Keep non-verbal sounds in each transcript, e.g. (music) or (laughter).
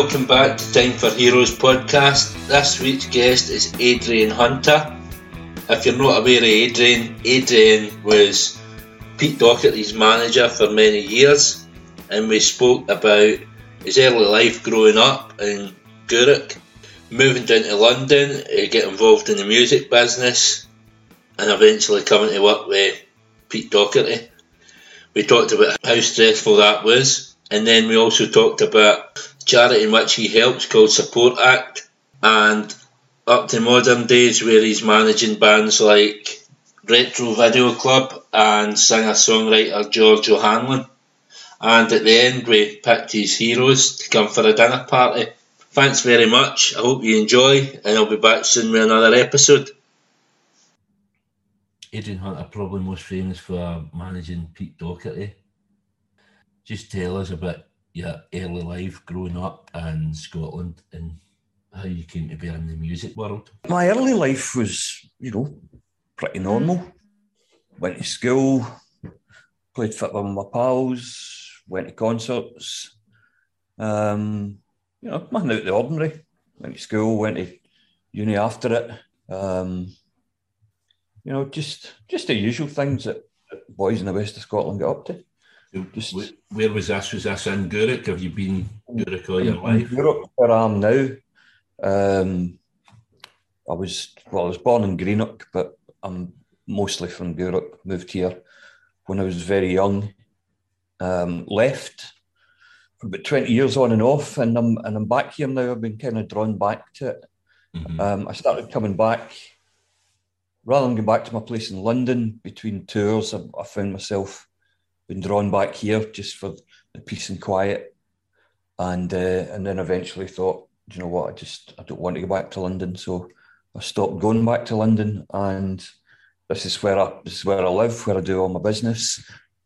Welcome back to Time for Heroes podcast. This week's guest is Adrian Hunter. If you're not aware of Adrian, Adrian was Pete Doherty's manager for many years, and we spoke about his early life growing up in Gourock, moving down to London get involved in the music business, and eventually coming to work with Pete Doherty. We talked about how stressful that was, and then we also talked about charity in which he helps called Support Act, and up to modern days where he's managing bands like Retro Video Club and singer songwriter George O'Hanlon. And at the end, we picked his heroes to come for a dinner party. Thanks very much. I hope you enjoy, and I'll be back soon with another episode. Adrian Hunter, probably most famous for managing Pete Doherty. Just tell us about your early life growing up in Scotland and how you came to be in the music world. My early life was, you know, pretty normal. Went to school, played football with my pals, went to concerts. Um, you know, nothing out the ordinary. Went to school, went to uni after it. Um, you know, just just the usual things that boys in the west of Scotland get up to. Just, where was this? Was this in Gourock? Have you been Gourock all your life? Gourock, where I am now. Um, I was well, I was born in Greenock, but I'm mostly from Gourock. Moved here when I was very young. Um, left for about twenty years on and off, and I'm and I'm back here now. I've been kind of drawn back to it. Mm-hmm. Um, I started coming back rather than going back to my place in London between tours. I, I found myself been drawn back here just for the peace and quiet, and uh, and then eventually thought, you know what, I just I don't want to go back to London, so I stopped going back to London, and this is where I this is where I live, where I do all my business,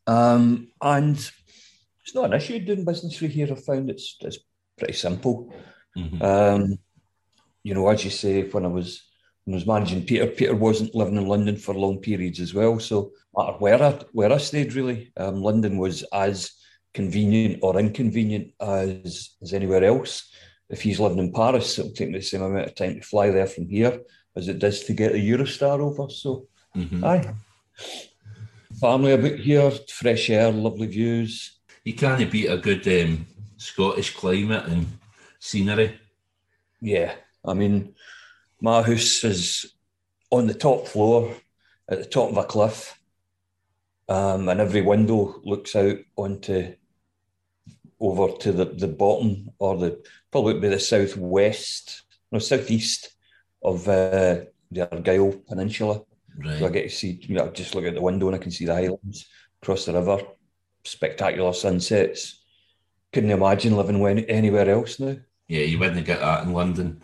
um, and it's not an issue doing business through here. I found it's it's pretty simple. Mm-hmm. Um, you know, as you say, when I was was managing Peter, Peter wasn't living in London for long periods as well. So matter where I where I stayed really, um, London was as convenient or inconvenient as as anywhere else. If he's living in Paris, it'll take me the same amount of time to fly there from here as it does to get a Eurostar over. So, mm-hmm. aye, family a bit here, fresh air, lovely views. You can't beat a good um, Scottish climate and scenery. Yeah, I mean, my house is on the top floor at the top of a cliff, um, and every window looks out onto over to the, the bottom or the probably be the southwest, no southeast of uh, the Argyll Peninsula. Right. So I get to see, you know, just look out the window and I can see the Highlands across the river, spectacular sunsets. Couldn't imagine living anywhere else now. Yeah, you wouldn't get that in London.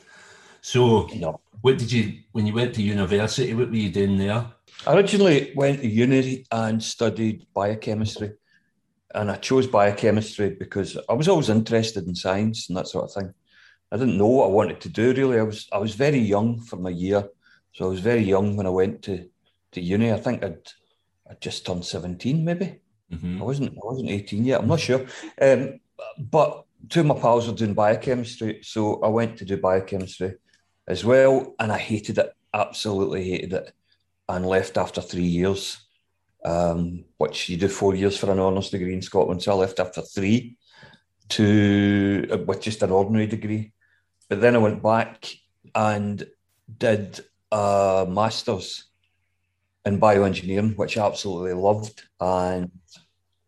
So, no. What did you when you went to university? What were you doing there? I originally went to uni and studied biochemistry, and I chose biochemistry because I was always interested in science and that sort of thing. I didn't know what I wanted to do really. I was I was very young for my year, so I was very young when I went to to uni. I think I'd I just turned seventeen, maybe. Mm-hmm. I wasn't I wasn't eighteen yet. I'm not sure, um, but two of my pals were doing biochemistry, so I went to do biochemistry as well, and I hated it. Absolutely hated it, and left after three years. Um, which you do four years for an honours degree in Scotland, so I left after three to uh, with just an ordinary degree. But then I went back and did a master's in bioengineering, which I absolutely loved, and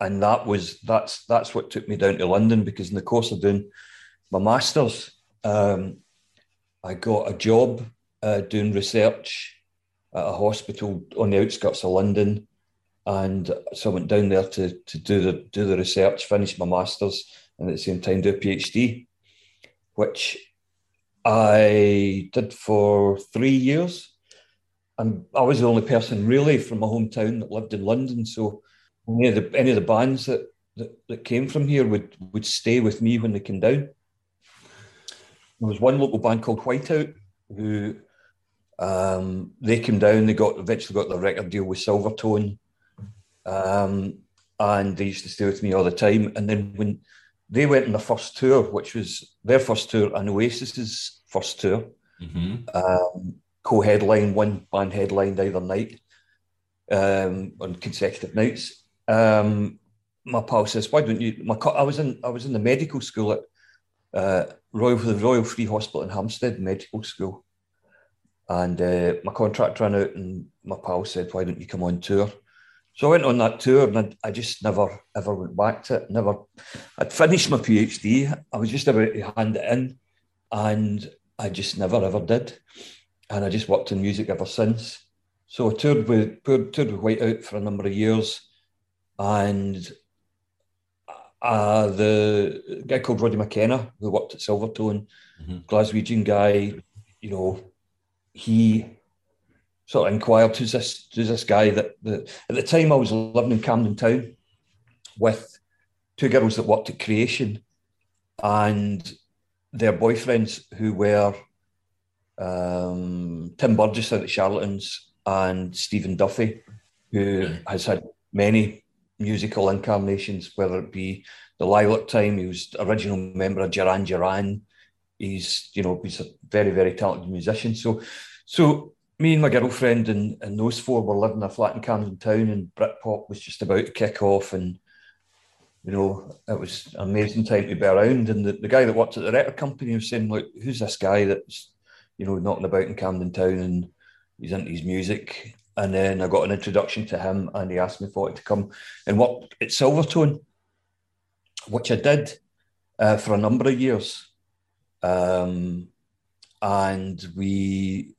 and that was that's that's what took me down to London because in the course of doing my masters, um, I got a job uh, doing research at a hospital on the outskirts of London, and so I went down there to to do the do the research, finish my masters, and at the same time do a PhD, which I did for three years. And I was the only person really from my hometown that lived in London. So any of the any of the bands that, that, that came from here would would stay with me when they came down. There was one local band called Whiteout who um, they came down. They got eventually got the record deal with Silvertone, um, and they used to stay with me all the time. And then when they went on the first tour, which was their first tour and Oasis's first tour. Mm-hmm. Um, co-headline, one band headlined either night um, on consecutive nights. Um, my pal says, "Why don't you?" My I was in I was in the medical school at uh, Royal the Royal Free Hospital in Hampstead Medical School, and uh, my contract ran out, and my pal said, "Why don't you come on tour?" So I went on that tour, and I, I just never ever went back to it. Never. I'd finished my PhD. I was just about to hand it in, and I just never ever did. And I just worked in music ever since. So I toured with toured with Whiteout for a number of years, and uh, the guy called Roddy McKenna, who worked at Silvertone, mm-hmm. Glaswegian guy, you know, he sort of inquired who's this who's this guy that, that at the time I was living in Camden Town with two girls that worked at Creation and their boyfriends who were um, Tim Burgess out at Charlatans and Stephen Duffy, who has had many musical incarnations, whether it be the Lilac Time, he was original member of Duran Duran. He's, you know, he's a very, very talented musician. So, so me and my girlfriend and, and those four were living in a flat in Camden Town, and Britpop was just about to kick off, and you know, it was an amazing time to be around. And the, the guy that worked at the record company was saying, like, who's this guy that's, you know, knocking about in Camden Town and he's into his music. And then I got an introduction to him and he asked me for it to come and work at Silvertone, which I did uh, for a number of years. Um, and we,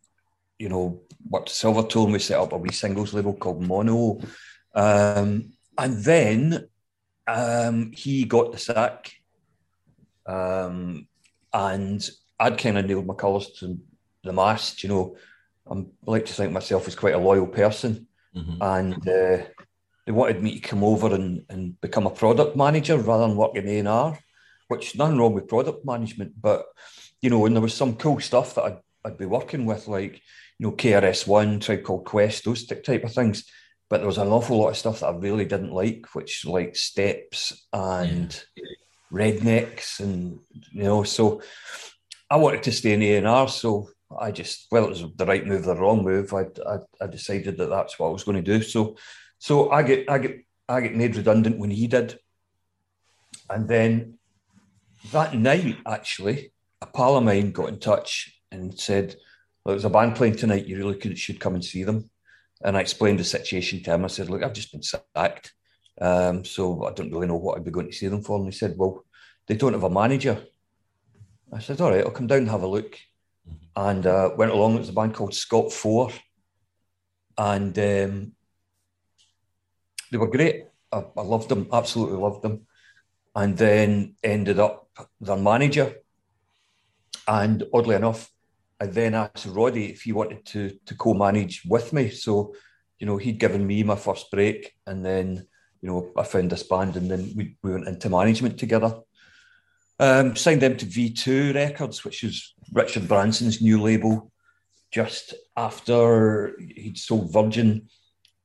you know, worked at Silvertone. We set up a wee singles label called Mono. Um, and then um, he got the sack. Um, and I'd kind of nailed my colours to the mast, you know. I'm, I like to think myself as quite a loyal person, mm-hmm. and uh, they wanted me to come over and, and become a product manager rather than work in A and R, which nothing wrong with product management, but you know, and there was some cool stuff that I'd, I'd be working with, like you know, KRS One, Tribe Called Quest, those type of things. But there was an awful lot of stuff that I really didn't like, which like steps and yeah. Rednex, and you know, so I wanted to stay in A and R, so I just well, it was the right move, the wrong move. I, I, I decided that that's what I was going to do. So, so I get I get I get made redundant when he did, and then that night actually, a pal of mine got in touch and said, well, "There's a band playing tonight. You really could, should come and see them." And I explained the situation to him. I said, "Look, I've just been sacked, um, so I don't really know what I'd be going to see them for." And he said, "Well, they don't have a manager." I said, "All right, I'll come down and have a look." And uh, went along. It was a band called Scott Four, and um, they were great. I, I, loved them, absolutely loved them. And then ended up their manager. And oddly enough, I then asked Roddy if he wanted to to co-manage with me. So, you know, he'd given me my first break, and then you know I found this band, and then we, we went into management together. Um, signed them to V2 Records, which is Richard Branson's new label. Just after he'd sold Virgin,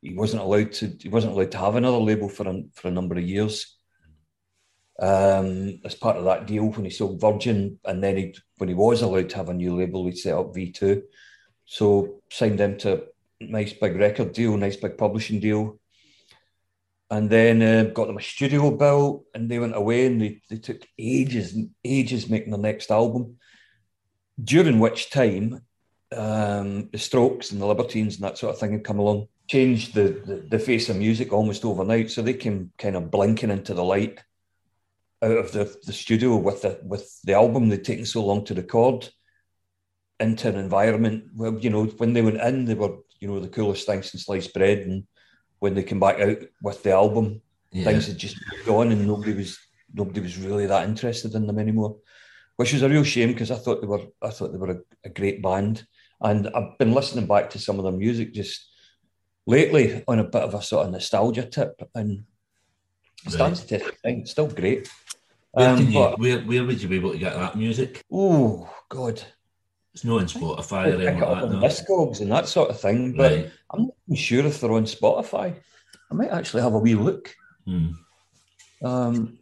he wasn't allowed to. He wasn't allowed to have another label for a, for a number of years. Um, as part of that deal, when he sold Virgin, and then he, when he was allowed to have a new label, he set up V2. So signed them to nice big record deal, nice big publishing deal and then uh, got them a studio built and they went away and they, they took ages and ages making the next album during which time um, the strokes and the libertines and that sort of thing had come along changed the, the, the face of music almost overnight. So they came kind of blinking into the light out of the, the studio with the with the album they'd taken so long to record into an environment where you know when they went in they were you know the coolest things since sliced bread and when they came back out with the album, yeah. things had just moved on, and nobody was nobody was really that interested in them anymore, which was a real shame because I thought they were I thought they were a, a, great band, and I've been listening back to some of their music just lately on a bit of a sort of nostalgia tip, and it stands right. It's still great. Where, um, you, but, where, where would you be able to get that music? Oh God, it's not on Spotify or anything like that. No. Discogs and that sort of thing, but right. I'm not even sure if they're on Spotify. I might actually have a wee look. Hmm. Um,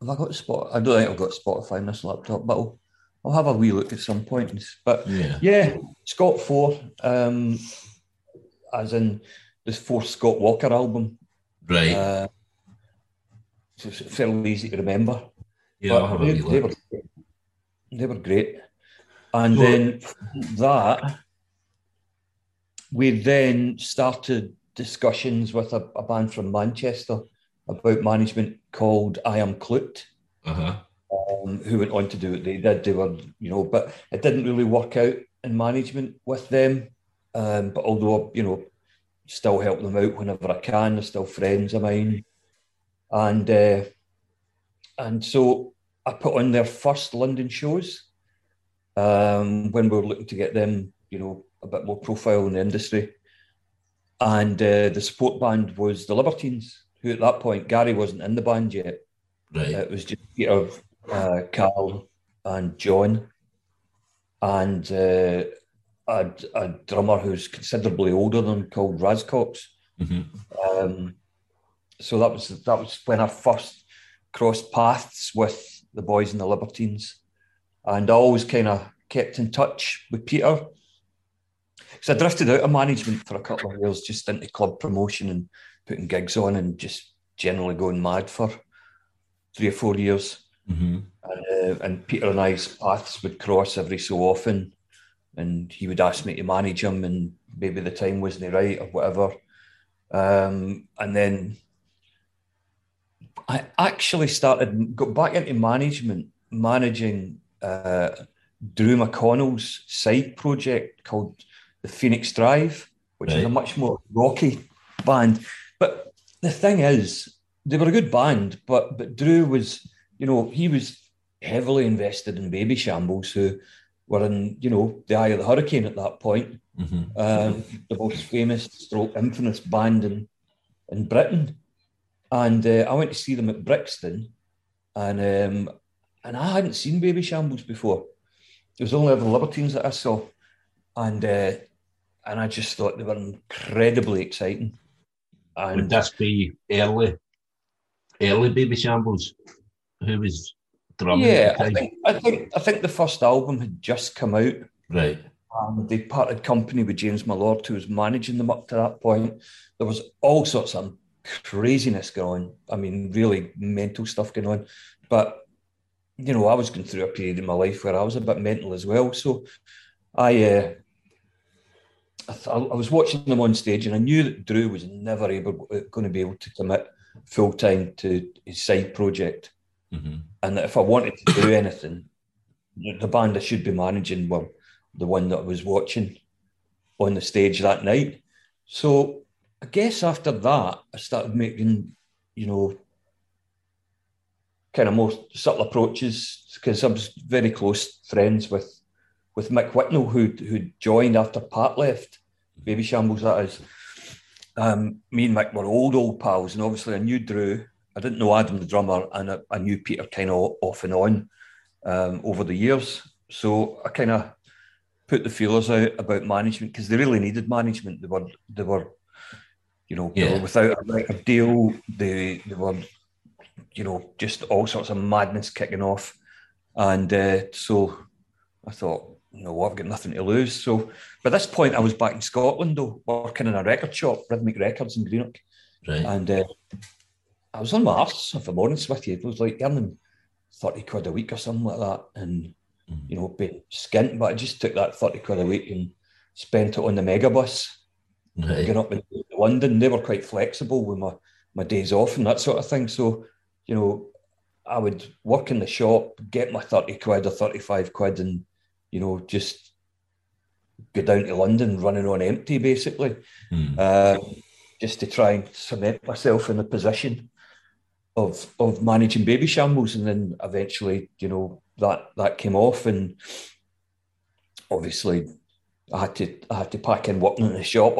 have I got spot? I don't think I've got Spotify on this laptop, but I'll, I'll have a wee look at some point. But Yeah. yeah, Scott Four, um, as in this fourth Scott Walker album. Right. Uh, so it's fairly easy to remember. yeah, I'll have a they, wee they were they were great. And Well- then that, we then started discussions with a, a band from Manchester about management called I Am Kloot, Uh-huh. um, who went on to do what they did. They were, you know, but it didn't really work out in management with them. Um, but although, you know, still help them out whenever I can, they're still friends of mine. And uh, and so I put on their first London shows um, when we were looking to get them, you know, a bit more profile in the industry. And uh, the support band was the Libertines, who at that point Gary wasn't in the band yet. Right. It was just Peter, uh, Carl, and John, and uh, a, a drummer who's considerably older than called Razzcocks. hmm Um, so that was that was when I first crossed paths with the boys in the Libertines, and I always kind of kept in touch with Peter. So I drifted out of management for a couple of years, just into club promotion and putting gigs on, and just generally going mad for three or four years. hmm And, uh, and Peter and I's paths would cross every so often, and he would ask me to manage him, and maybe the time wasn't right or whatever. Um, and then I actually started got back into management, managing uh, Drew McConnell's side project called the Phoenix Drive, which is a much more rocky band. But the thing is, they were a good band, but but Drew was, you know, he was heavily invested in Baby Shambles, who were in, you know, the eye of the hurricane at that point hmm um, the most famous, stroke infamous band in, in Britain. And uh, I went to see them at Brixton, and um, and I hadn't seen Baby Shambles before. It was only ever Libertines that I saw, and uh, and I just thought they were incredibly exciting. Would And this be early, early Baby Shambles? Who was drumming? yeah, I think I think I think the first album had just come out. Right. Um, they parted company with James Mullord, who was managing them up to that point. There was all sorts of craziness going on. I mean, really mental stuff going on. But, you know, I was going through a period in my life where I was a bit mental as well. So I, uh, I, th- I was watching them on stage and I knew that Drew was never able going to be able to commit full time to his side project hmm and that if I wanted to do anything, the the band I should be managing were the one that I was watching on the stage that night. So I guess after that, I started making, you know, kind of more subtle approaches because I was very close friends with with Mick Whitnall, who who joined after Pat left, Baby Shambles. That is. Um, me and Mick were old old pals, and obviously I knew Drew. I didn't know Adam the drummer, and I, I knew Peter kind of off and on um, over the years. So I kind of put the feelers out about management because they really needed management. They were they were, you know, they were without a record deal. They they were, you know, just all sorts of madness kicking off, and uh, so I thought, no, I've got nothing to lose. So by this point, I was back in Scotland though, working in a record shop, Rhythmic Records in Greenock. Right. And uh, I was on my arse, if I'm honest with you. It was like earning 30 quid a week or something like that. And, Mhm. you know, being skint, but I just took that 30 quid a week and spent it on the megabus, Right. going up in London. They were quite flexible with my, my days off and that sort of thing. So, you know, I would work in the shop, get my 30 quid or 35 quid and, you know, just go down to London running on empty basically Hmm. uh, just to try and cement myself in a position of of managing baby shambles, and then eventually, you know, that that came off, and obviously, I had to I had to pack in working in the shop.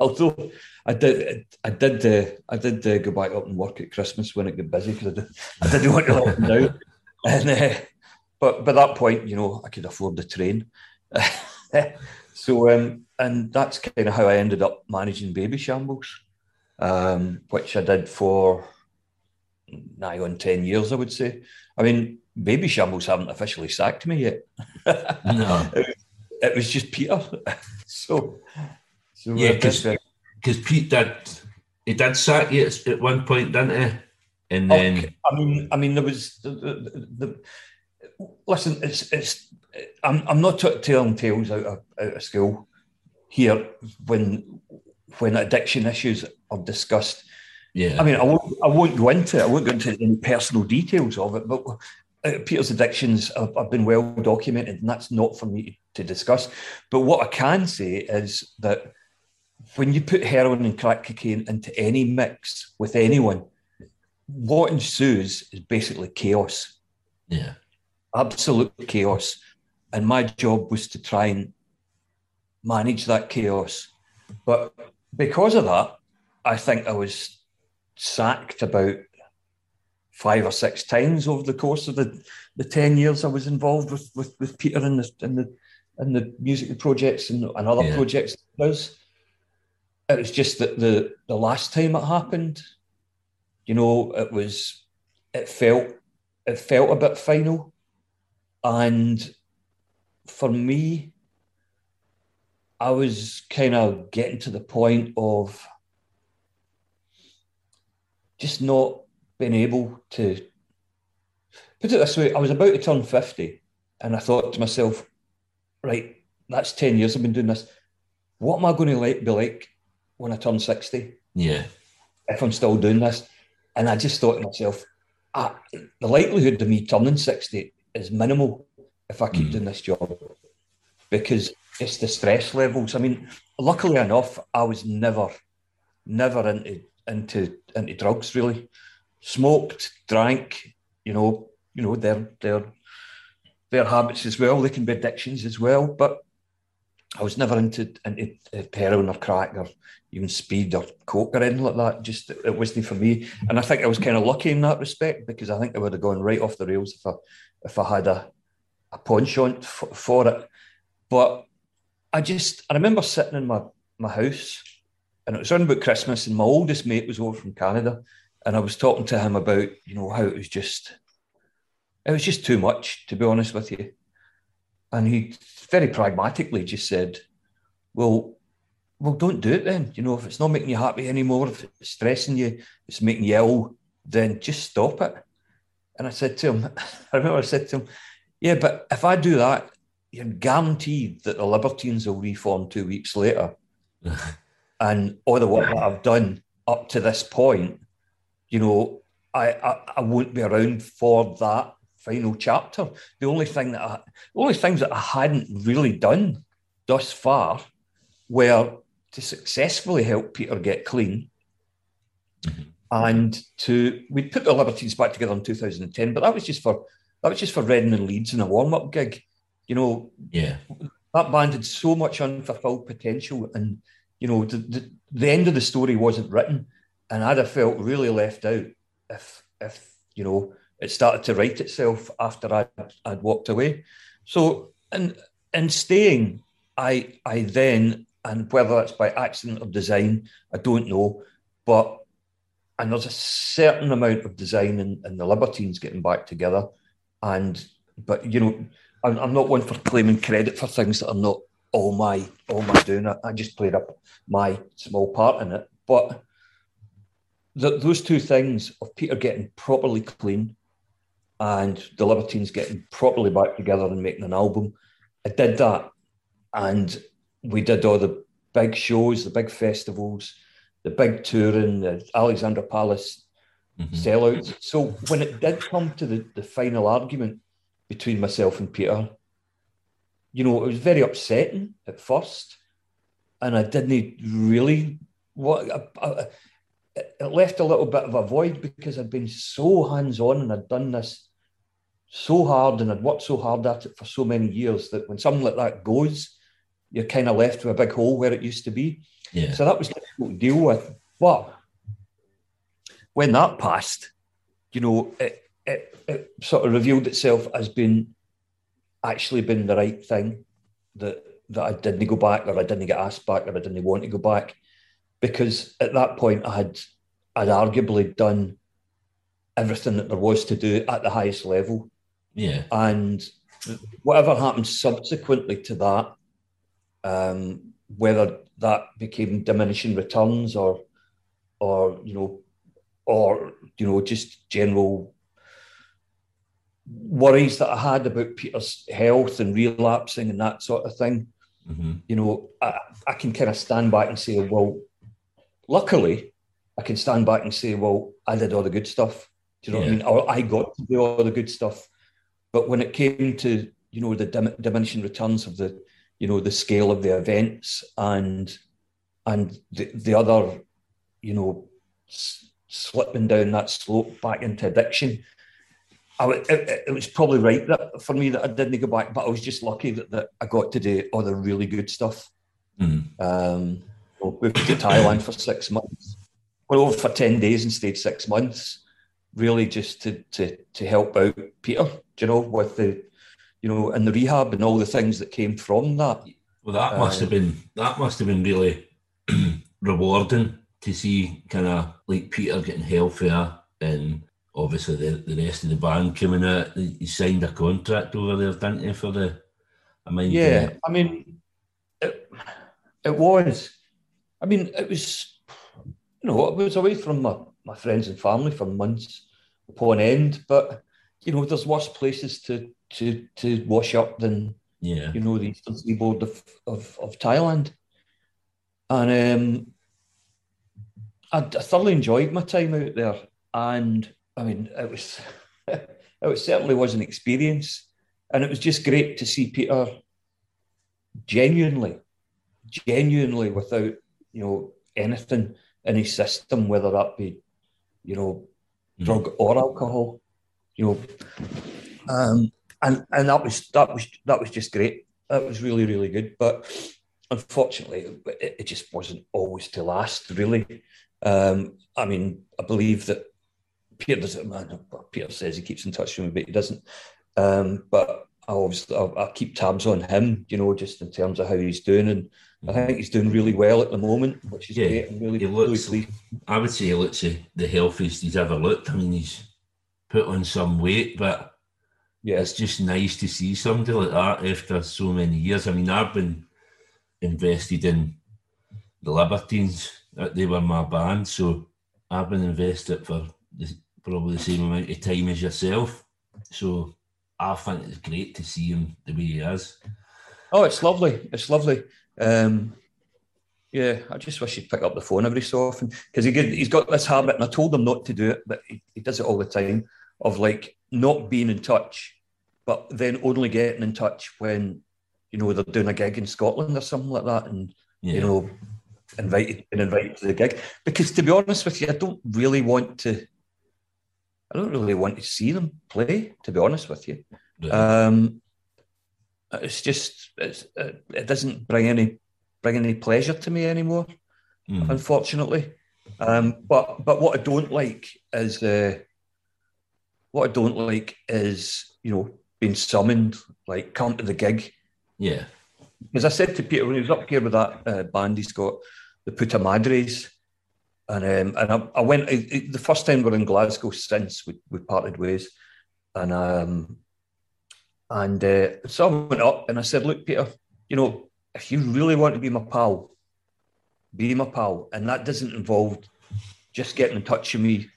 Al- Although I did I did uh, I did uh, go back up and work at Christmas when it got busy because I, did, I didn't want to let them down. And uh, but by that point, you know, I could afford the train. (laughs) so um, and that's kind of how I ended up managing Baby Shambles, um, which I did for nigh on 10 years, I would say. I mean, Baby Shambles haven't officially sacked me yet. (laughs) No. it, it was just Peter. (laughs) so, so Yeah, Because Pete did, he did sack you at, one point, didn't he? And then, Okay, I mean, I mean, there was the, the, the listen. It's it's. I'm I'm not t- telling tales out of out of school here when when addiction issues are discussed. yeah, I mean, I won't I won't go into it. I won't go into any personal details of it, but. Uh, Peter's addictions have, have been well documented, and that's not for me to discuss. But what I can say is that when you put heroin and crack cocaine into any mix with anyone, what ensues is basically chaos, yeah, absolute chaos. And my job was to try and manage that chaos. But because of that, I think I was sacked about five or six times over the course of the, the 10 years I was involved with, with, with Peter in the, in the, in the music projects and, and other Yeah. projects. It was just that the, the last time it happened, you know, it was, it felt, it felt a bit final. And for me, I was kind of getting to the point of just not being able to put it this way. I was about to turn 50, and I thought to myself, right, that's 10 years I've been doing this. What am I going to like, be like when I turn 60? yeah, if I'm still doing this. And I just thought to myself, ah, the likelihood of me turning 60 is minimal if I keep Mm. doing this job because it's the stress levels. I mean, luckily enough, I was never, never into into into drugs really. Smoked, drank, you know, you know, their their their habits as well. They can be addictions as well. But I was never into into heroin or crack or even speed or coke or anything like that. Just it wasn't for me. And I think I was kind of lucky in that respect because I think I would have gone right off the rails if I if I had a a penchant f- for it. But I just I remember sitting in my my house and it was around about Christmas and my oldest mate was over from Canada and I was talking to him about you know how it was just it was just too much to be honest with you. And he very pragmatically just said, "Well, well, don't do it then. You know, if it's not making you happy anymore, if it's stressing you, it's making you ill, then just stop it." And I said to him, (laughs) I remember I said to him, "Yeah, but if I do that, you're guaranteed that the Libertines will reform two weeks later, (laughs) and all the work that I've done up to this point, you know, I I, I won't be around for that." Final chapter. The only thing that I, the only things that I hadn't really done thus far were to successfully help Peter get clean Mhm. and to we put the Libertines back together in 2010, but that was just for that was just for Reading and Leeds in a warm-up gig. You know, yeah, that band had so much unfulfilled potential, and you know, the, the, the end of the story wasn't written, and I'd have felt really left out if if you know it started to write itself after I'd, I'd walked away. So, and in staying, I I then and whether that's by accident or design, I don't know, but and there's a certain amount of design in, in the Libertines getting back together, and but you know, I'm, I'm not one for claiming credit for things that are not all my all my doing. I, I just played up my small part in it, but th those two things of Peter getting properly clean and the Libertines getting properly back together and making an album, I did that, and we did all the big shows, the big festivals, the big touring, the Alexander Palace mhm, sellouts. So when it did come to the, the final argument between myself and Peter, you know, it was very upsetting at first, and I didn't really what I, I, it left a little bit of a void because I'd been so hands on and I'd done this so hard and I'd worked so hard at it for so many years that when something like that goes, you're kind of left with a big hole where it used to be. yeah, So that was difficult to deal with. But when that passed, you know, it, it, it sort of revealed itself as being actually been the right thing that that I didn't go back or I didn't get asked back or I didn't want to go back. Because at that point I had I'd arguably done everything that there was to do at the highest level. Yeah. And whatever happened subsequently to that, um, whether that became diminishing returns or, or you know, or you know, just general worries that I had about Peter's health and relapsing and that sort of thing. Mm-hmm. You know, I, I can kind of stand back and say, well, luckily, I can stand back and say, well, I did all the good stuff. Do you know Yeah. what I mean? Or I got to do all the good stuff. But when it came to, you know, the dim- diminishing returns of the, you know, the scale of the events and and the, the other, you know, s- slipping down that slope back into addiction, I, it, it- was probably right that for me that I didn't go back, but I was just lucky that, that I got to do all the really good stuff. Mm. Um, moved to Thailand for six months. Went over for ten days and stayed six months, really just to to to help out Peter. You know with the, you know, and the rehab and all the things that came from that. Well, that must have uh, been that must have been really (clears throat) rewarding to see kind of like Peter getting healthier and obviously the, the rest of the band coming out. He signed a contract over there, didn't he, for the? I mean, Yeah, I mean, it, it was. I mean, it was. You know, I was away from my, my friends and family for months upon end, but you know, there's worse places to to to wash up than yeah, you know, the eastern seaboard of, of, of Thailand. And um, I, I thoroughly enjoyed my time out there. And I mean, it was, (laughs) it was certainly was an experience. And it was just great to see Peter genuinely, genuinely without, you know, anything in his system, whether that be, you know, Mhm. drug or alcohol, you know. Um, and and that was that was that was just great. That was really really good. But unfortunately, it, it just wasn't always to last. Really, um, I mean, I believe that Peter doesn't. Man, Peter says he keeps in touch with me, but he doesn't. Um, but I obviously I, I keep tabs on him, you know, just in terms of how he's doing, and I think he's doing really well at the moment, which is Yeah, great. I'm really, he really looks- pleased. I would say he looks the, the healthiest he's ever looked. I mean, he's put on some weight, but Yeah, it's just nice to see somebody like that after so many years. I mean, I've been invested in the Libertines. They were my band, so I've been invested for the, probably the same amount of time as yourself. So I think it's great to see him the way he is. Oh, it's lovely. It's lovely. Um, yeah, I just wish he'd pick up the phone every so often because he he's got this habit, and I told him not to do it, but he, he does it all the time of like not being in touch, but then only getting in touch when you know they're doing a gig in Scotland or something like that, and Yeah. you know invited and invited to the gig. Because to be honest with you, I don't really want to. I don't really want to see them play. To be honest with you, Right. um, it's just it's, it, it doesn't bring any bring any pleasure to me anymore, Mm. unfortunately. Um, but but what I don't like is uh, what I don't like is you know being summoned like come to the gig. Yeah. because I said to Peter when he was up here with that uh, band he's got the Puta Madres, and um, and I, I went I, the first time we we're in Glasgow since we, we parted ways, and um, and uh, so I went up and I said, look, Peter, you know, if you really want to be my pal, be my pal, and that doesn't involve just getting in touch with me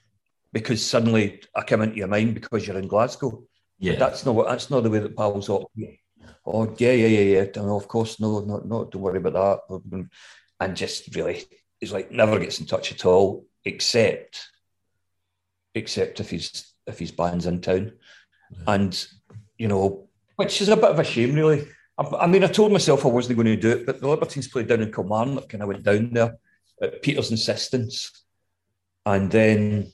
because suddenly I come into your mind because you're in Glasgow. Yeah. That's not what. That's not the way that pals operate. Oh yeah, yeah, yeah, yeah. No, of course, no, no, no. Don't worry about that. And just really, he's like never gets in touch at all, except, except if he's if his band's in town, and you know, which is a bit of a shame, really. I, I mean, I told myself I wasn't going to do it, but the Libertines played down in Kilmarnock, and I went down there at Peter's insistence, and then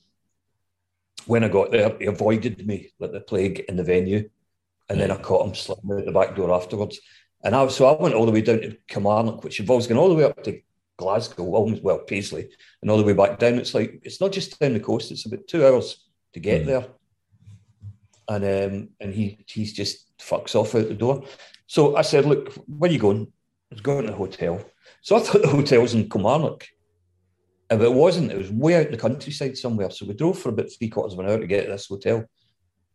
when I got there, he avoided me like the plague in the venue. And then I caught him slipping out the back door afterwards. And I so I went all the way down to Kilmarnock, which involves going all the way up to Glasgow, almost well, Paisley, and all the way back down. It's like it's not just down the coast, it's about two hours to get Mm. there. And um, and he he's just fucks off out the door. So I said, Look, where are you going? I was going to the hotel. So I thought the hotel was in Kilmarnock. If it wasn't, it was way out in the countryside somewhere. So we drove for about three quarters of an hour to get to this hotel.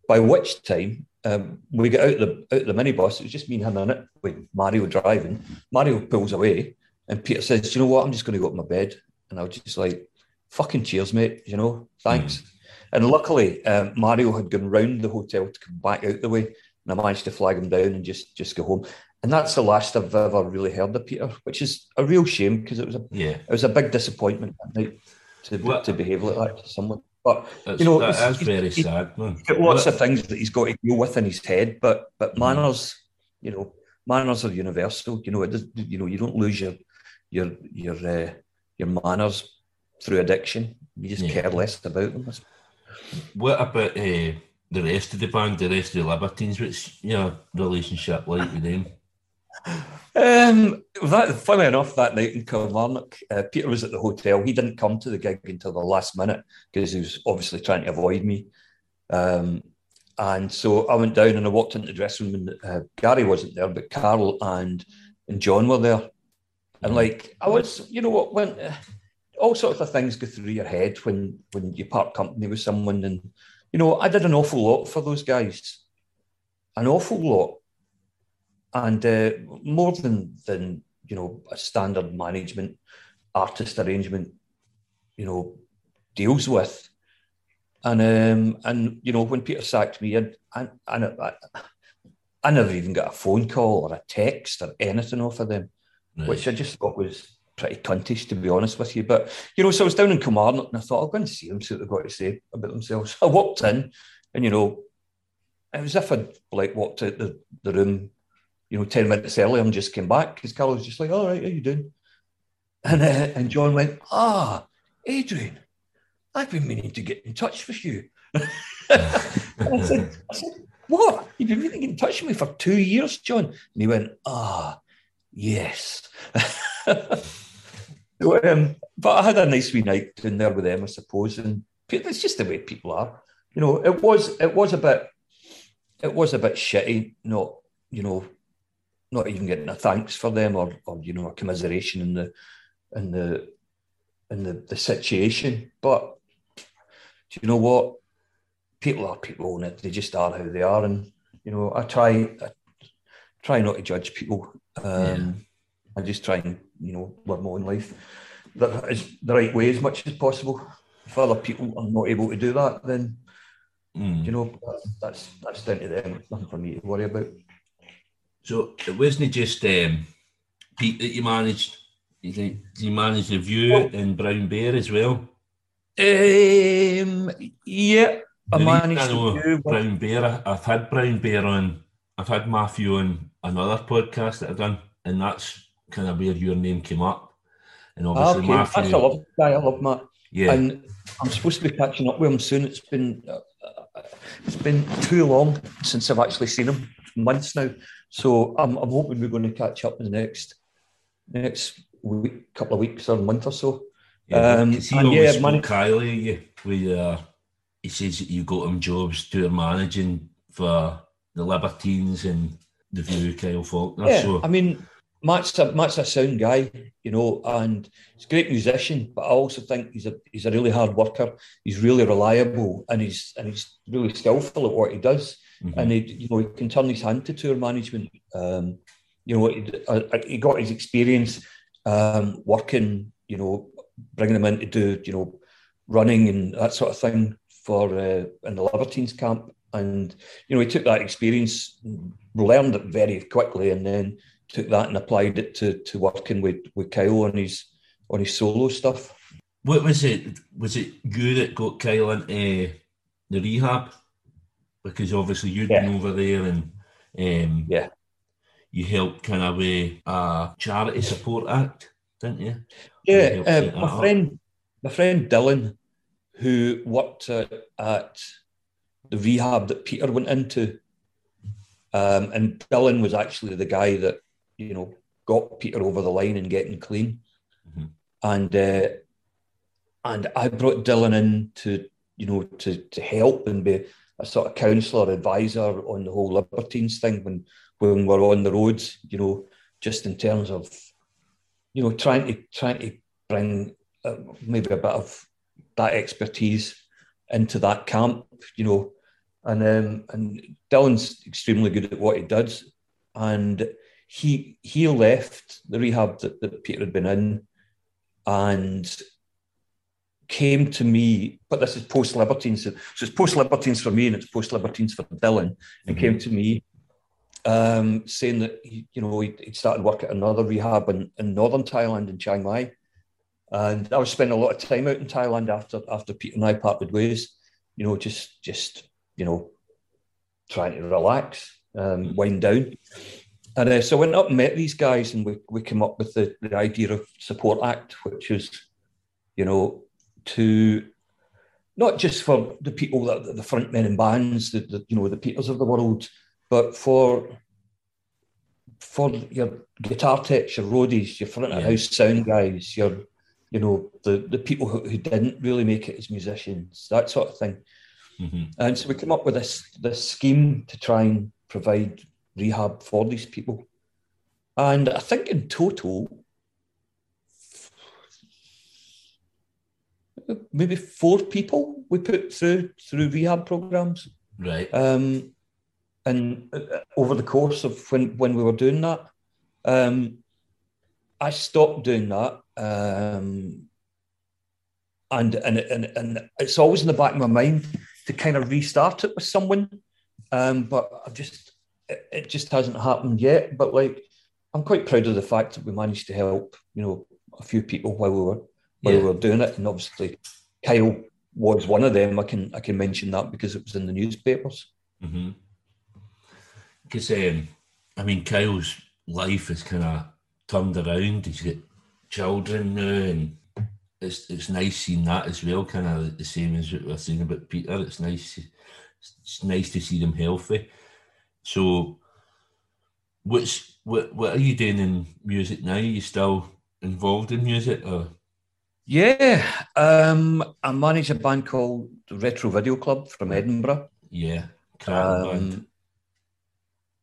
By which time um, we got out the out the minibus. It was just me and him in it with Mario driving. Mario pulls away, and Peter says, "You know what? I'm just going to go up my bed." And I was just like, "Fucking cheers, mate. You know, thanks." Mm. And luckily, um, Mario had gone round the hotel to come back out the way, and I managed to flag him down and just just go home. And that's the last I've ever really heard of Peter, which is a real shame because it was a yeah. it was a big disappointment that night to what? to behave like that to someone. But you know, that's very sad, man. Lots of things that he's got to deal with in his head, but but mm. manners, you know, manners are universal. You know, it you know, you don't lose your your your uh, your manners through addiction. You just yeah. care less about them. What about uh, the rest of the band, the rest of the Libertines? What's your relationship like with them? Um, that funny enough, that night in Kilmarnock, uh, Peter was at the hotel. He didn't come to the gig until the last minute because he was obviously trying to avoid me. Um, and so I went down and I walked into the dressing room and uh, Gary wasn't there, but Carl and and John were there. And like I was, you know what, when uh, all sorts of things go through your head when when you part company with someone, and you know I did an awful lot for those guys, an awful lot and uh, more than than you know a standard management artist arrangement, you know, deals with. And um, and you know when Peter sacked me, and I, I, I, I never even got a phone call or a text or anything off of them, right. which I just thought was pretty cuntish to be honest with you. But you know, so I was down in Kilmarnock and I thought I'll go and see them, see what they've got to say about themselves. (laughs) I walked in, and you know, it was as if I'd like walked out the, the room you know, 10 minutes earlier and just came back because Carl was just like, all right, how you doing? And, uh, and John went, ah, Adrian, I've been meaning to get in touch with you. (laughs) I, said, I said, what? You've been meaning to get in touch with me for two years, John? And he went, ah, yes. (laughs) so, um, but I had a nice wee night in there with them, I suppose. And it's just the way people are. You know, it was it was a bit it was a bit shitty, not you know, not even getting a thanks for them or, or you know a commiseration in the in the in the, the situation. But do you know what? People are people and it. They just are how they are, and you know I try I try not to judge people. Um, yeah. I just try and you know live my own life that is the right way as much as possible. If other people are not able to do that, then mm. you know that's that's down to them. It's Nothing for me to worry about. So it wasn't just um, Pete that you managed. You think you managed the view well, in Brown Bear as well? Um, yeah, I the managed I know view, Brown Bear. I've had Brown Bear on. I've had Matthew on another podcast that I've done, and that's kind of where your name came up. And obviously, okay. Matthew. That's a love guy. I love Matt. Yeah, and I'm supposed to be catching up with him soon. It's been uh, uh it's been too long since I've actually seen him. Months now. So I'm, I'm hoping we're going to catch up in the next next week, couple of weeks or a month or so. Yeah, um, he and yeah, man, Kylie, you, we, uh, he says that you got him jobs doing managing for the Libertines and the View, Kyle Falconer. Yeah, so. I mean, Matt's a, Matt's a sound guy, you know, and he's a great musician, but I also think he's a he's a really hard worker. He's really reliable and he's and he's really skillful at what he does. Mm-hmm. And he, you know, he can turn his hand to tour management. Um, you know, he, uh, he got his experience um, working. You know, bringing him in to do, you know, running and that sort of thing for uh, in the Libertines camp. And you know, he took that experience, learned it very quickly, and then took that and applied it to to working with with Kyle on his on his solo stuff. What was it? Was it you that got Kyle into the rehab? Because obviously you'd yeah. been over there and um, yeah, you helped kind of a, a charity support act, didn't you? Yeah, you uh, my friend, up. my friend Dylan, who worked uh, at the rehab that Peter went into, um, and Dylan was actually the guy that you know got Peter over the line and getting clean, mm-hmm. and uh, and I brought Dylan in to you know to to help and be a sort of counsellor, advisor on the whole Libertines thing when when we're on the roads, you know, just in terms of, you know, trying to trying to bring uh, maybe a bit of that expertise into that camp, you know. And um, and Dylan's extremely good at what he does, and he he left the rehab that, that Peter had been in, and came to me. But this is post Libertines, so it's post Libertines for me, and it's post Libertines for Dylan. And mm-hmm. came to me um, saying that he, you know he'd, he'd started work at another rehab in, in northern Thailand in Chiang Mai, and I was spending a lot of time out in Thailand after after Peter and I parted ways. You know, just just you know, trying to relax, um, wind down. And uh, so I went up and met these guys, and we, we came up with the, the idea of Support Act, which is, you know, to not just for the people that the front men in bands, the, the you know the Peters of the world, but for for your guitar techs, your roadies, your front of house sound guys, your you know the the people who, who didn't really make it as musicians, that sort of thing. Mm-hmm. And so we came up with this this scheme to try and provide rehab for these people. And I think in total, maybe four people we put through through rehab programs. Right. Um, and uh, over the course of when when we were doing that, um, I stopped doing that. Um, and, and and and it's always in the back of my mind to kind of restart it with someone. Um, but I've just it, it just hasn't happened yet. But like I'm quite proud of the fact that we managed to help, you know, a few people while we were while yeah. we were doing it. And obviously Kyle was one of them. I can I can mention that because it was in the newspapers. Because mm-hmm. um, I mean, Kyle's life is kind of turned around. He's got children now, and it's it's nice seeing that as well. Kind of the same as what we're saying about Peter. It's nice. It's nice to see them healthy. So, what's what what are you doing in music now? Are you still involved in music or? Yeah, um, I manage a band called Retro Video Club from Edinburgh. Yeah, um,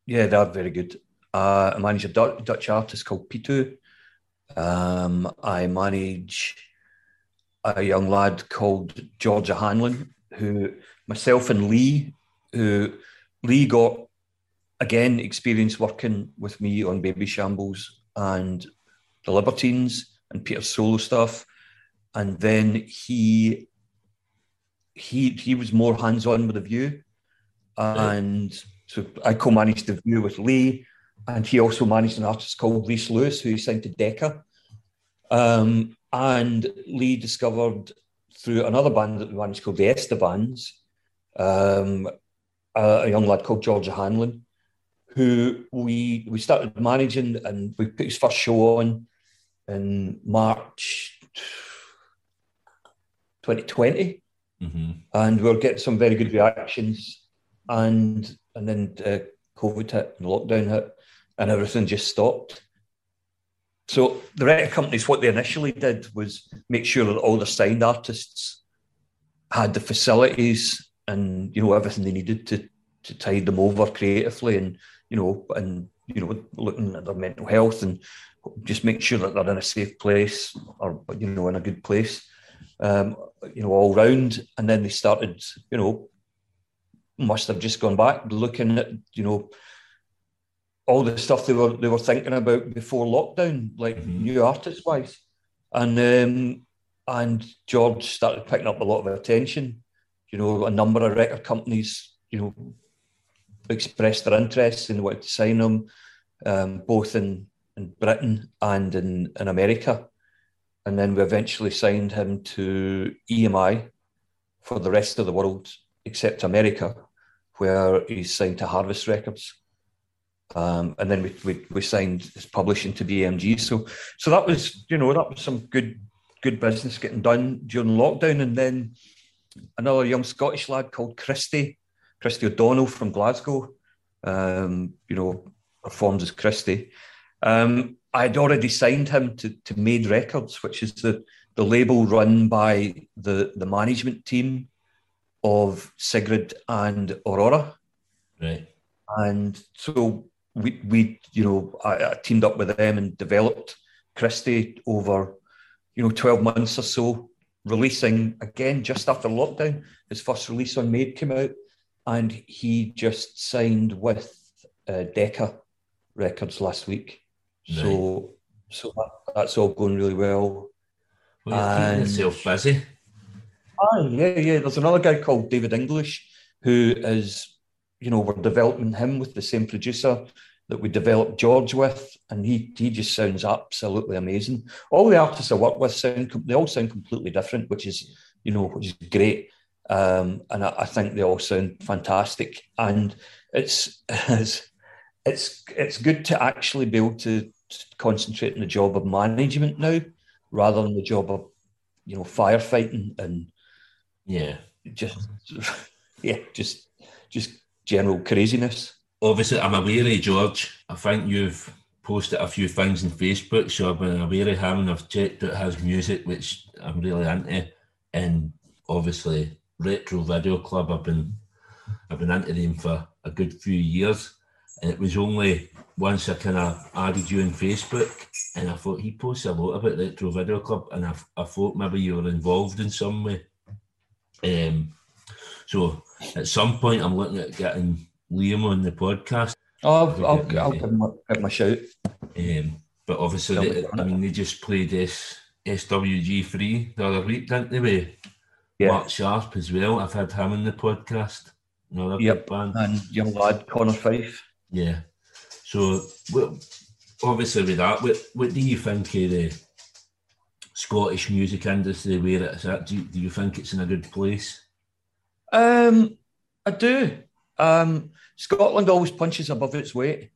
yeah, they're very good. Uh, I manage a Dutch artist called Pitu. Um, I manage a young lad called Georgia Hanlon, who myself and Lee, who Lee got again experience working with me on Babyshambles and the Libertines and Peter's solo stuff, and then he he he was more hands on with the View, and so I co-managed the View with Lee, and he also managed an artist called Rhys Lewis who he signed to Decca. Um, and Lee discovered through another band that we managed called the Estevans, um, a, a, young lad called Georgia Hanlon, who we we started managing, and we put his first show on in March 2020, mm-hmm. and we are getting some very good reactions, and and then uh, COVID hit and lockdown hit, and everything just stopped. So the record companies, what they initially did was make sure that all the signed artists had the facilities and you know everything they needed to to tide them over creatively and you know and you know looking at their mental health and just make sure that they're in a safe place or you know in a good place um, you know all round and then they started you know must have just gone back looking at you know all the stuff they were they were thinking about before lockdown, like mm-hmm. new artist wise, and um, and George started picking up a lot of attention. You know, a number of record companies, you know, expressed their interest and wanted to sign him, um, both in, in Britain and in, in America. And then we eventually signed him to EMI for the rest of the world, except America, where he's signed to Harvest Records. Um, and then we, we, we signed his publishing to BMG. So so that was you know that was some good good business getting done during lockdown. And then another young Scottish lad called Christy, Christy O'Donnell from Glasgow, um, you know, performs as Christy. Um, I had already signed him to, to Made Records, which is the, the label run by the, the management team of Sigrid and Aurora. Right. And so we, we you know, I, I, teamed up with them and developed Christy over, you know, 12 months or so, releasing again just after lockdown. His first release on Made came out, and he just signed with uh, Decca Records last week. Right. So, so that, that's all going really well. Well, you're keeping yourself busy. Ah, yeah, yeah. There's another guy called David English who is, you know, we're developing him with the same producer that we developed George with, and he he just sounds absolutely amazing. All the artists I work with sound they all sound completely different, which is you know which is great. Um, and I, I, think they all sound fantastic. And it's (laughs) it's it's it's good to actually be able to concentrate on the job of management now, rather than the job of you know firefighting and yeah, just (laughs) yeah, just just general craziness obviously, I'm aware of George. I think you've posted a few things on Facebook, so I've been aware of him and I've checked out his music, which I'm really into. And obviously, Retro Video Club, I've been I've been into them for a good few years. And it was only once I kind of added you on Facebook and I thought he posts a lot about Retro Video Club and I, I thought maybe you were involved in some way. Um, so at some point I'm looking at getting Liam on the podcast. Oh, I'll, I'll, I'll give, him a, give him a shout. Um, but obviously, they, I mean, they just played this SWG3 the other week, didn't they? With yeah. Mark Sharp as well. I've had him on the podcast. Another yep. band. And young lad, Connor Fife. Yeah. So, obviously, with that, what, what do you think of the Scottish music industry where it's at? Do you, do you think it's in a good place? Um, I do. Um, Scotland always punches above its weight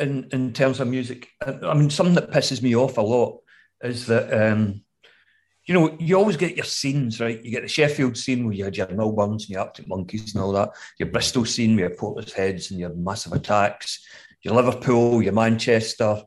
in, in terms of music. I mean, something that pisses me off a lot is that, um, you know, you always get your scenes, right? You get the Sheffield scene where you had your Milburns and your Arctic Monkeys and all that, your Bristol scene where your Portisheads and your Massive Attacks, your Liverpool, your Manchester.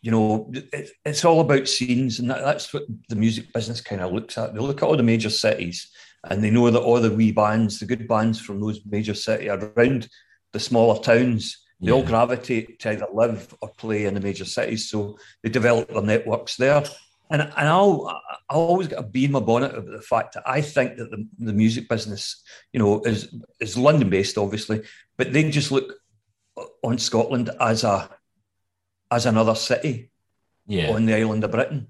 You know, it, it's all about scenes, and that, that's what the music business kind of looks at. They look at all the major cities and they know that all the wee bands, the good bands from those major cities around the smaller towns, they yeah. all gravitate to either live or play in the major cities. So they develop their networks there. And, and I'll, I always get a in my bonnet about the fact that I think that the, the music business, you know, is is London based, obviously, but they just look on Scotland as a as another city yeah. on the island of Britain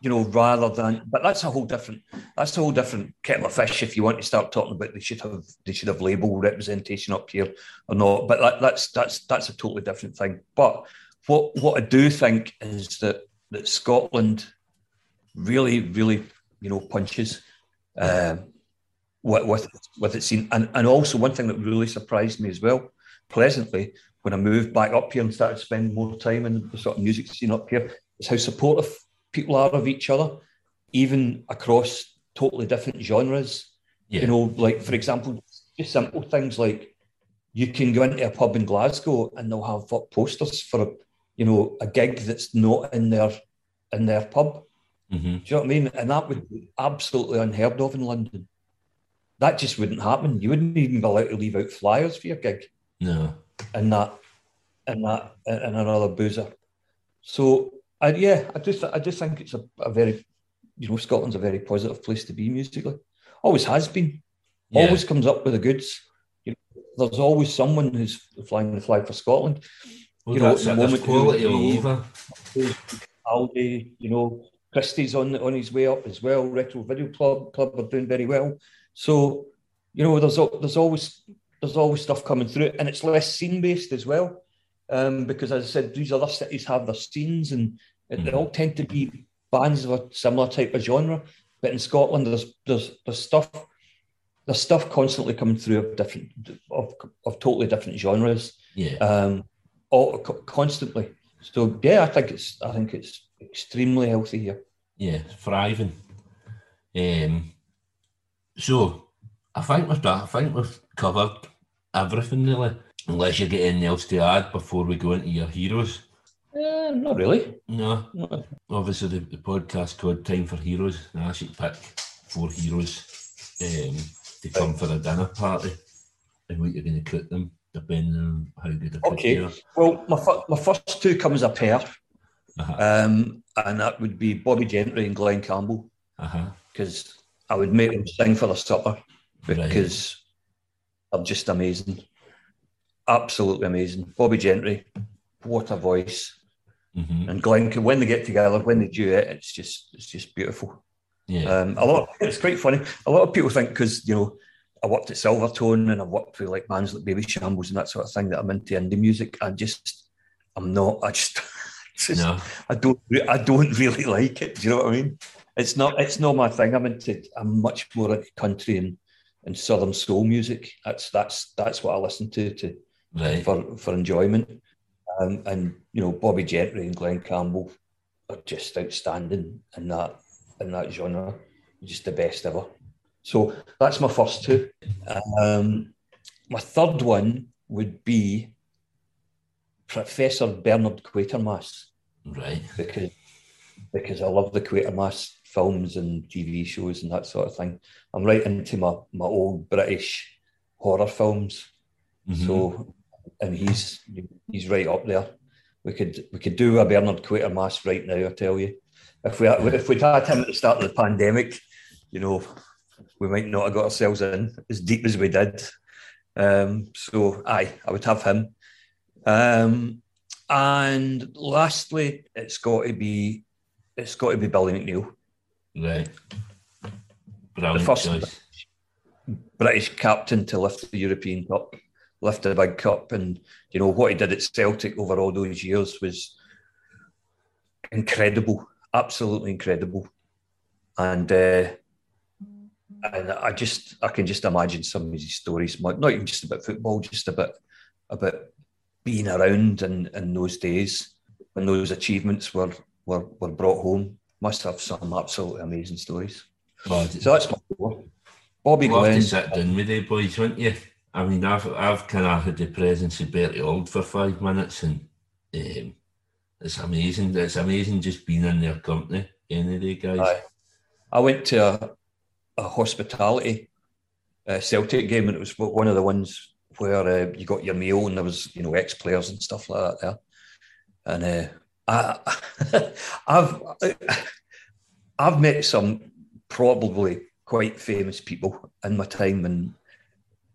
you know, rather than. But that's a whole different. That's a whole different kettle of fish. If you want to start talking about they should have they should have label representation up here or not. But that, that's that's that's a totally different thing. But what what I do think is that that Scotland really really you know punches. Um, with, with with its scene, and and also one thing that really surprised me as well, pleasantly, when I moved back up here and started spending more time in the sort of music scene up here, is how supportive people are of each other, even across totally different genres. Yeah. You know, like for example, just simple things like you can go into a pub in Glasgow and they'll have posters for you know a gig that's not in their in their pub. Mm-hmm. Do you know what I mean? And that would be absolutely unheard of in London. That just wouldn't happen. You wouldn't even be allowed to leave out flyers for your gig. No. And that, and that, and another boozer. So I, yeah, I just I just think it's a, a, very, you know, Scotland's a very positive place to be musically. Always has been. Yeah. Always comes up with the goods. You know, there's always someone who's flying the flag for Scotland. Well, you know, the moment quality all over. Aldi, you know, Christy's on on his way up as well. Retro Video Club Club are doing very well. So, you know, there's there's always there's always stuff coming through, and it's less scene based as well um, because as I said, these other cities have their scenes and mm. they all tend to be bands of a similar type of genre. But in Scotland, there's there's there's stuff there's stuff constantly coming through of different of, of totally different genres. Yeah. Um, all constantly. So yeah, I think it's I think it's extremely healthy here. Yeah, thriving. Um, so I think we've done, I think we've covered everything really. Unless you get anything else to add before we go into your heroes. Uh, not really. No. no. Obviously, the, the, podcast called Time for Heroes. I should pick four heroes um, to come for a dinner party and what you're going to cook them, depending on how good a Okay. Well, my, f- my first two comes a pair. uh-huh. um, and that would be Bobbie Gentry and Glen Campbell, because uh-huh. Cause I would make them sing for the supper because they're just amazing, absolutely amazing. Bobbie Gentry, what a voice, mm-hmm. and Glen. When they get together, when they do it, it's just it's just beautiful. Yeah, um, a lot. It's quite funny. A lot of people think because you know I worked at Silvertone and I've worked with like bands like Babyshambles and that sort of thing that I'm into indie music. I just, I'm not. I just, (laughs) just no. I don't, I don't really (laughs) like it. Do you know what I mean? It's not, it's not my thing. I'm into, I'm much more into country and, and southern soul music. That's that's that's what I listen to to right. for for enjoyment. Um, and you know, Bobbie Gentry and Glen Campbell are just outstanding in that in that genre. Just the best ever. So that's my first two. Um, my third one would be Professor Bernard Quatermass. Right. Because because I love the Quatermass films and TV shows and that sort of thing. I'm right into my, my old British horror films. Mm-hmm. So and he's he's right up there. We could we could do a Bernard Quatermass right now, I tell you. If we if we'd had him at the start of the pandemic, you know, we might not have got ourselves in as deep as we did. Um, so, aye, I would have him. Um, and lastly, it's got to be it's got to be Billy McNeill. Right. Brilliant the first choice. British captain to lift the European Cup, lift the big cup, and you know what he did at Celtic over all those years was incredible, absolutely incredible. And uh, and I just I can just imagine some of these stories, not even just about football, just about about being around in, in those days when those achievements were, were were brought home. Must have some absolutely amazing stories. Well, so that's my four. Bobby we'll Glen. Have to sit down with the boys, wouldn't you? I mean, I've I've kind of had the presence of Bertie Auld for five minutes, and um, it's amazing. It's amazing just being in their company. Any of the guys. I, I went to a, a hospitality uh, Celtic game, and it was one of the ones where uh, you got your meal and there was you know ex players and stuff like that there. And uh, (laughs) I've I've met some probably quite famous people in my time, and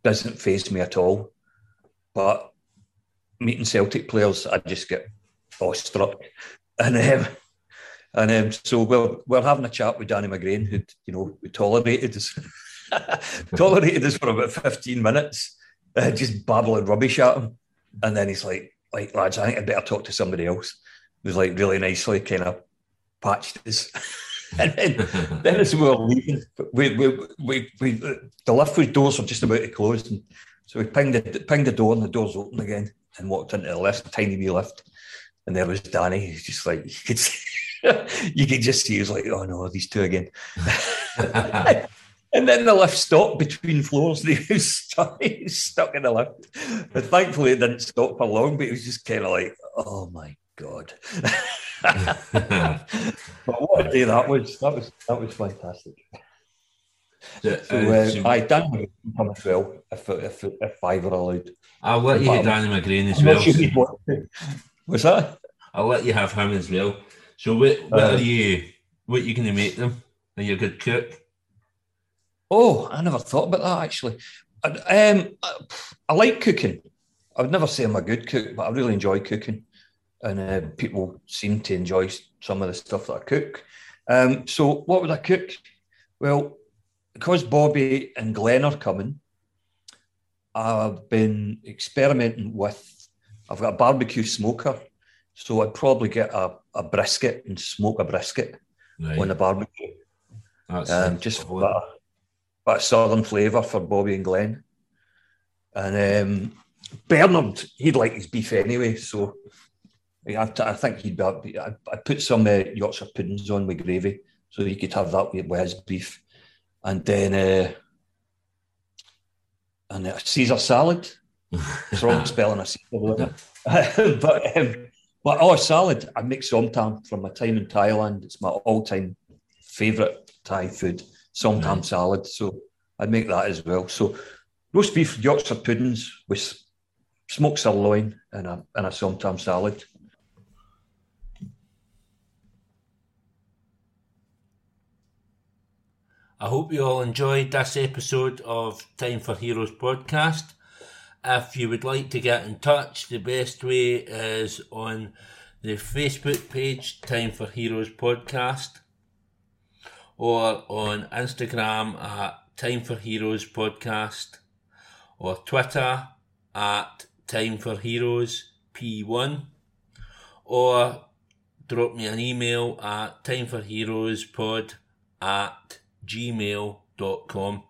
doesn't phase me at all. But meeting Celtic players, I just get awestruck. (laughs) And um, and um, so we're, we're having a chat with Danny McGrain, who you know who tolerated us, (laughs) tolerated us for about fifteen minutes, uh, just babbling rubbish at him, and then he's like, "Like lads, I think I would better talk to somebody else." Was like really nicely kind of patched us. (laughs) and then, then as we were leaving, we, we, we, we, the lift was doors were just about to close, and so we pinged the, pinged the door, and the doors open again, and walked into the lift, tiny wee lift, and there was Danny. He's just like you could see, (laughs) you could just see he was like, oh no, these two again. (laughs) and then the lift stopped between floors and he was stuck, he was stuck in the lift. But thankfully it didn't stop for long, but it was just kind of like, oh my God. (laughs) but what a day that was. That was that was fantastic. So, so, uh, so I Dan come as well if if if I were allowed. I'll let you get Danny McGrain as well. Sure What's that? I'll let you have him as well. So what, what uh, are you what are you going to make them? Are you a good cook? Oh, I never thought about that actually. I, um, I, I like cooking. I would never say I'm a good cook, but I really enjoy cooking, and uh, people seem to enjoy some of the stuff that I cook. Um, so, what would I cook? Well, because Bobby and Glen are coming, I've been experimenting with. I've got a barbecue smoker so I'd probably get a, a brisket and smoke a brisket right. on the barbecue. Um, just for that, that southern flavour for Bobby and Glen. And um, Bernard, he'd like his beef anyway, so I, I think he'd be. I, I put some uh, Yorkshire puddings on with gravy, so he could have that with, with his beef, and then uh, and a Caesar salad. it's wrong (laughs) spelling a Caesar, (laughs) but um, but oh, salad. I make somtam from my time in Thailand. It's my all-time favourite Thai food, somtam right. salad. So I'd make that as well. So roast beef, Yorkshire puddings with smoked sirloin and a and a somtam salad. I hope you all enjoyed this episode of Time for Heroes podcast. If you would like to get in touch, the best way is on the Facebook page, Time for Heroes Podcast, or on Instagram at Time for Heroes Podcast, or Twitter at Time for Heroes P1, or drop me an email at timeforheroespod at gmail.com.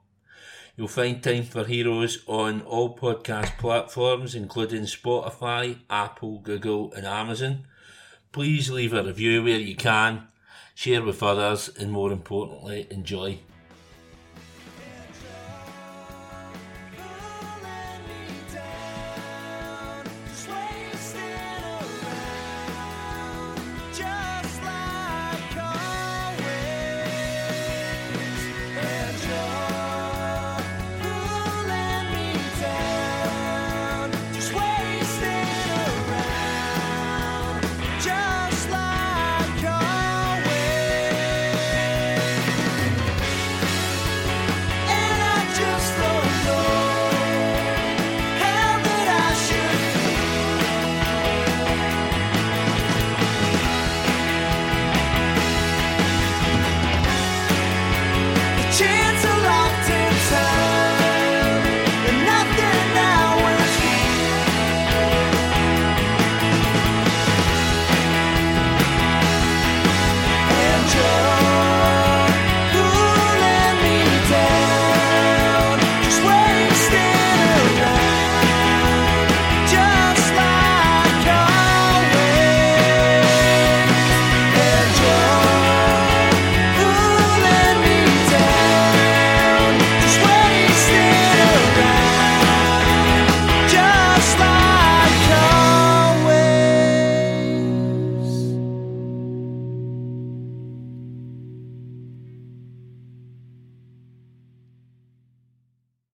You'll find Time for Heroes on all podcast platforms, including Spotify, Apple, Google, and Amazon. Please leave a review where you can, share with others, and more importantly, enjoy.